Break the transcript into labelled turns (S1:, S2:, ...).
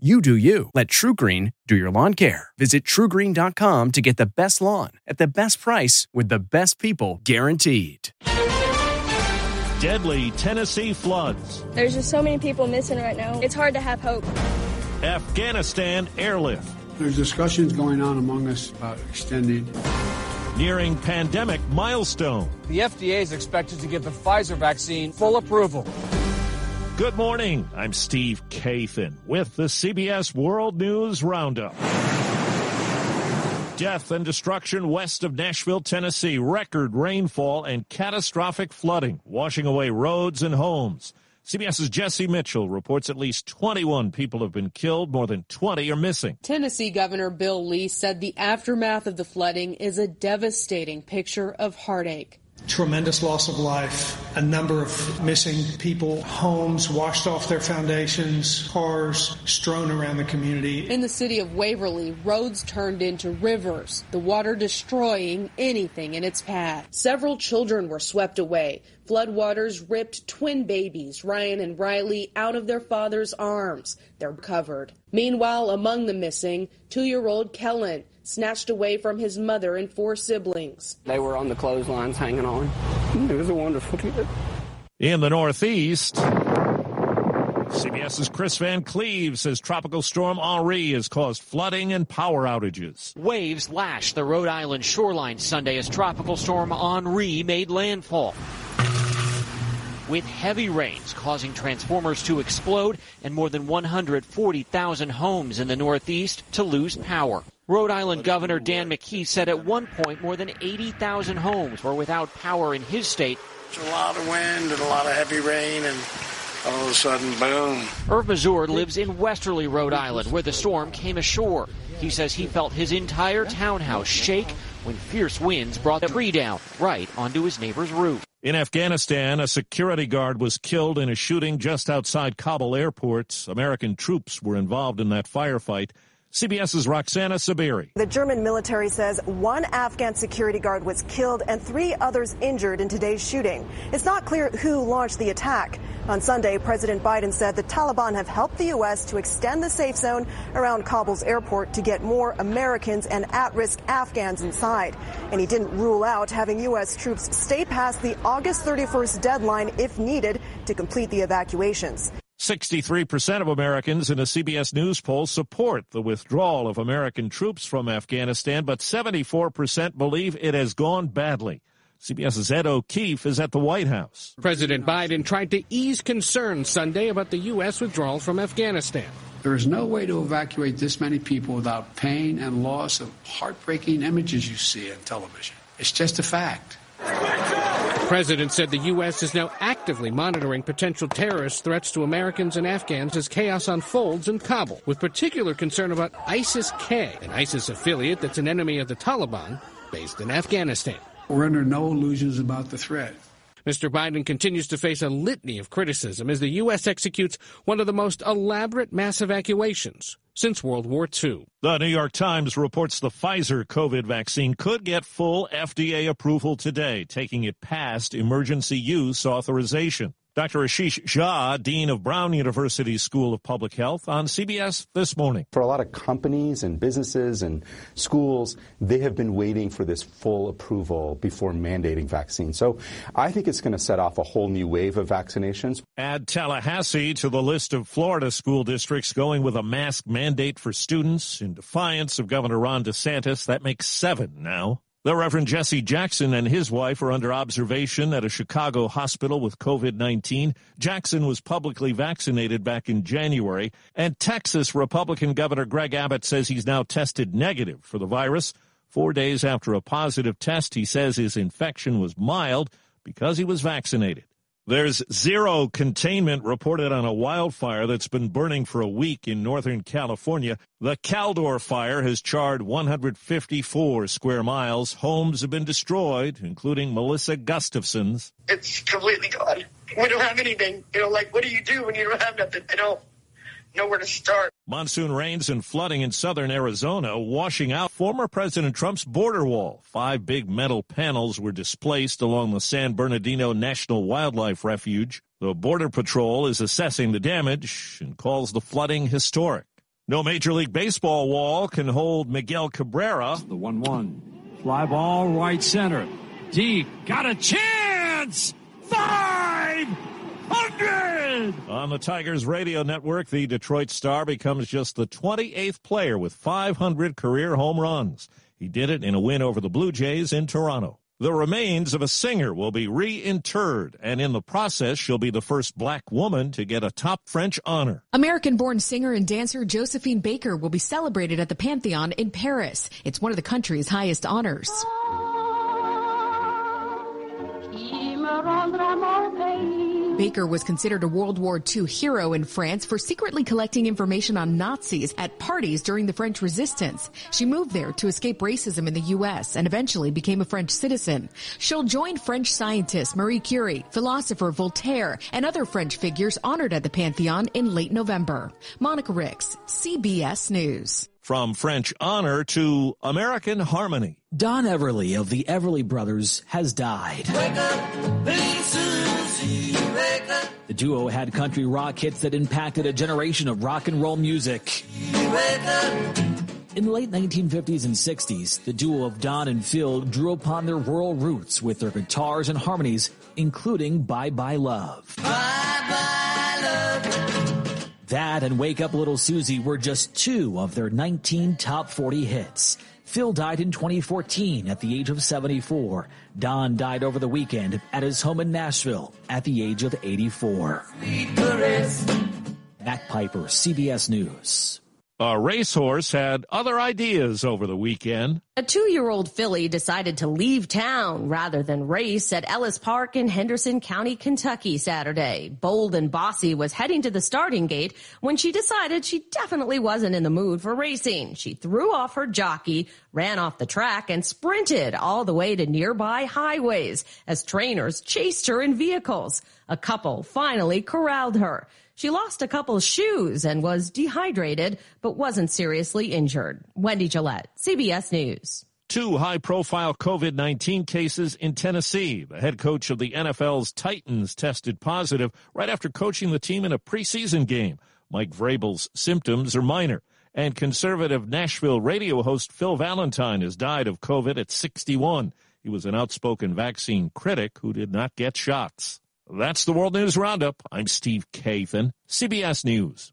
S1: You do you. Let TruGreen do your lawn care. Visit trugreen.com to get the best lawn at the best price with the best people guaranteed.
S2: Deadly Tennessee floods.
S3: There's just so many people missing right now. It's hard to have hope.
S2: Afghanistan airlift.
S4: There's discussions going on among us about extending.
S2: Nearing pandemic milestone.
S5: The FDA is expected to give the Pfizer vaccine full approval.
S2: Good morning. I'm Steve Kathan with the CBS World News Roundup. Death and destruction west of Nashville, Tennessee. Record rainfall and catastrophic flooding, washing away roads and homes. CBS's Jesse Mitchell reports at least 21 people have been killed, more than 20 are missing.
S6: Tennessee Governor Bill Lee said the aftermath of the flooding is a devastating picture of heartache
S7: tremendous loss of life, a number of missing people, homes washed off their foundations, cars strewn around the community.
S6: In the city of Waverly, roads turned into rivers, the water destroying anything in its path. Several children were swept away. Floodwaters ripped twin babies, Ryan and Riley, out of their father's arms. They're covered. Meanwhile, among the missing, two year old Kellen snatched away from his mother and four siblings.
S8: They were on the clotheslines hanging on. Mm, it was a wonderful kid.
S2: In the Northeast, CBS's Chris Van Cleave says Tropical Storm Henri has caused flooding and power outages.
S9: Waves lashed the Rhode Island shoreline Sunday as Tropical Storm Henri made landfall. With heavy rains causing transformers to explode and more than 140,000 homes in the Northeast to lose power. Rhode Island Governor Dan McKee said at one point more than 80,000 homes were without power in his state.
S10: There's a lot of wind and a lot of heavy rain and all of a sudden, boom.
S9: Irv Mazur lives in Westerly Rhode Island where the storm came ashore. He says he felt his entire townhouse shake when fierce winds brought the tree down right onto his neighbor's roof.
S2: In Afghanistan, a security guard was killed in a shooting just outside Kabul airport. American troops were involved in that firefight. CBS's Roxana Saberi.
S11: The German military says one Afghan security guard was killed and three others injured in today's shooting. It's not clear who launched the attack. On Sunday, President Biden said the Taliban have helped the U.S. to extend the safe zone around Kabul's airport to get more Americans and at-risk Afghans inside. And he didn't rule out having U.S. troops stay past the August 31st deadline if needed to complete the evacuations.
S2: 63% of Americans in a CBS News poll support the withdrawal of American troops from Afghanistan, but 74% believe it has gone badly. CBS's Ed O'Keefe is at the White House.
S12: President Biden tried to ease concerns Sunday about the U.S. withdrawal from Afghanistan.
S4: There is no way to evacuate this many people without pain and loss of heartbreaking images you see on television. It's just a fact.
S12: The president said the U.S. is now actively monitoring potential terrorist threats to Americans and Afghans as chaos unfolds in Kabul, with particular concern about ISIS K, an ISIS affiliate that's an enemy of the Taliban based in Afghanistan.
S4: We're under no illusions about the threat.
S12: Mr. Biden continues to face a litany of criticism as the U.S. executes one of the most elaborate mass evacuations since World War II.
S2: The New York Times reports the Pfizer COVID vaccine could get full FDA approval today, taking it past emergency use authorization. Dr. Ashish Jha, Dean of Brown University School of Public Health, on CBS This Morning.
S13: For a lot of companies and businesses and schools, they have been waiting for this full approval before mandating vaccines. So I think it's going to set off a whole new wave of vaccinations.
S2: Add Tallahassee to the list of Florida school districts going with a mask mandate for students in defiance of Governor Ron DeSantis. That makes seven now. The Reverend Jesse Jackson and his wife are under observation at a Chicago hospital with COVID-19. Jackson was publicly vaccinated back in January, and Texas Republican Governor Greg Abbott says he's now tested negative for the virus. Four days after a positive test, he says his infection was mild because he was vaccinated. There's zero containment reported on a wildfire that's been burning for a week in Northern California. The Caldor fire has charred 154 square miles. Homes have been destroyed, including Melissa Gustafson's.
S14: It's completely gone. We don't have anything. You know, like, what do you do when you don't have nothing? I don't nowhere to start.
S2: Monsoon rains and flooding in southern Arizona washing out former President Trump's border wall. Five big metal panels were displaced along the San Bernardino National Wildlife Refuge. The Border Patrol is assessing the damage and calls the flooding historic. No Major League Baseball wall can hold Miguel Cabrera.
S15: The 1 1. Fly ball right center. D got a chance! 500!
S2: On the Tigers radio network, the Detroit Star becomes just the 28th player with 500 career home runs. He did it in a win over the Blue Jays in Toronto. The remains of a singer will be reinterred, and in the process, she'll be the first black woman to get a top French honor.
S16: American born singer and dancer Josephine Baker will be celebrated at the Pantheon in Paris. It's one of the country's highest honors. Oh, Baker was considered a World War II hero in France for secretly collecting information on Nazis at parties during the French resistance. She moved there to escape racism in the U.S. and eventually became a French citizen. She'll join French scientist Marie Curie, philosopher Voltaire, and other French figures honored at the Pantheon in late November. Monica Ricks, CBS News.
S2: From French honor to American harmony.
S17: Don Everly of the Everly Brothers has died. The duo had country rock hits that impacted a generation of rock and roll music. In the late 1950s and 60s, the duo of Don and Phil drew upon their rural roots with their guitars and harmonies, including Bye Bye Love. Bye Bye Love. That and Wake Up Little Susie were just two of their 19 top 40 hits. Phil died in 2014 at the age of 74. Don died over the weekend at his home in Nashville at the age of 84. Matt Piper, CBS News.
S2: A racehorse had other ideas over the weekend.
S18: A two year old filly decided to leave town rather than race at Ellis Park in Henderson County, Kentucky Saturday. Bold and Bossy was heading to the starting gate when she decided she definitely wasn't in the mood for racing. She threw off her jockey, ran off the track, and sprinted all the way to nearby highways as trainers chased her in vehicles. A couple finally corralled her. She lost a couple shoes and was dehydrated, but wasn't seriously injured. Wendy Gillette, CBS News.
S2: Two high profile COVID 19 cases in Tennessee. The head coach of the NFL's Titans tested positive right after coaching the team in a preseason game. Mike Vrabel's symptoms are minor. And conservative Nashville radio host Phil Valentine has died of COVID at 61. He was an outspoken vaccine critic who did not get shots. That's the World News Roundup. I'm Steve Kathan, CBS News.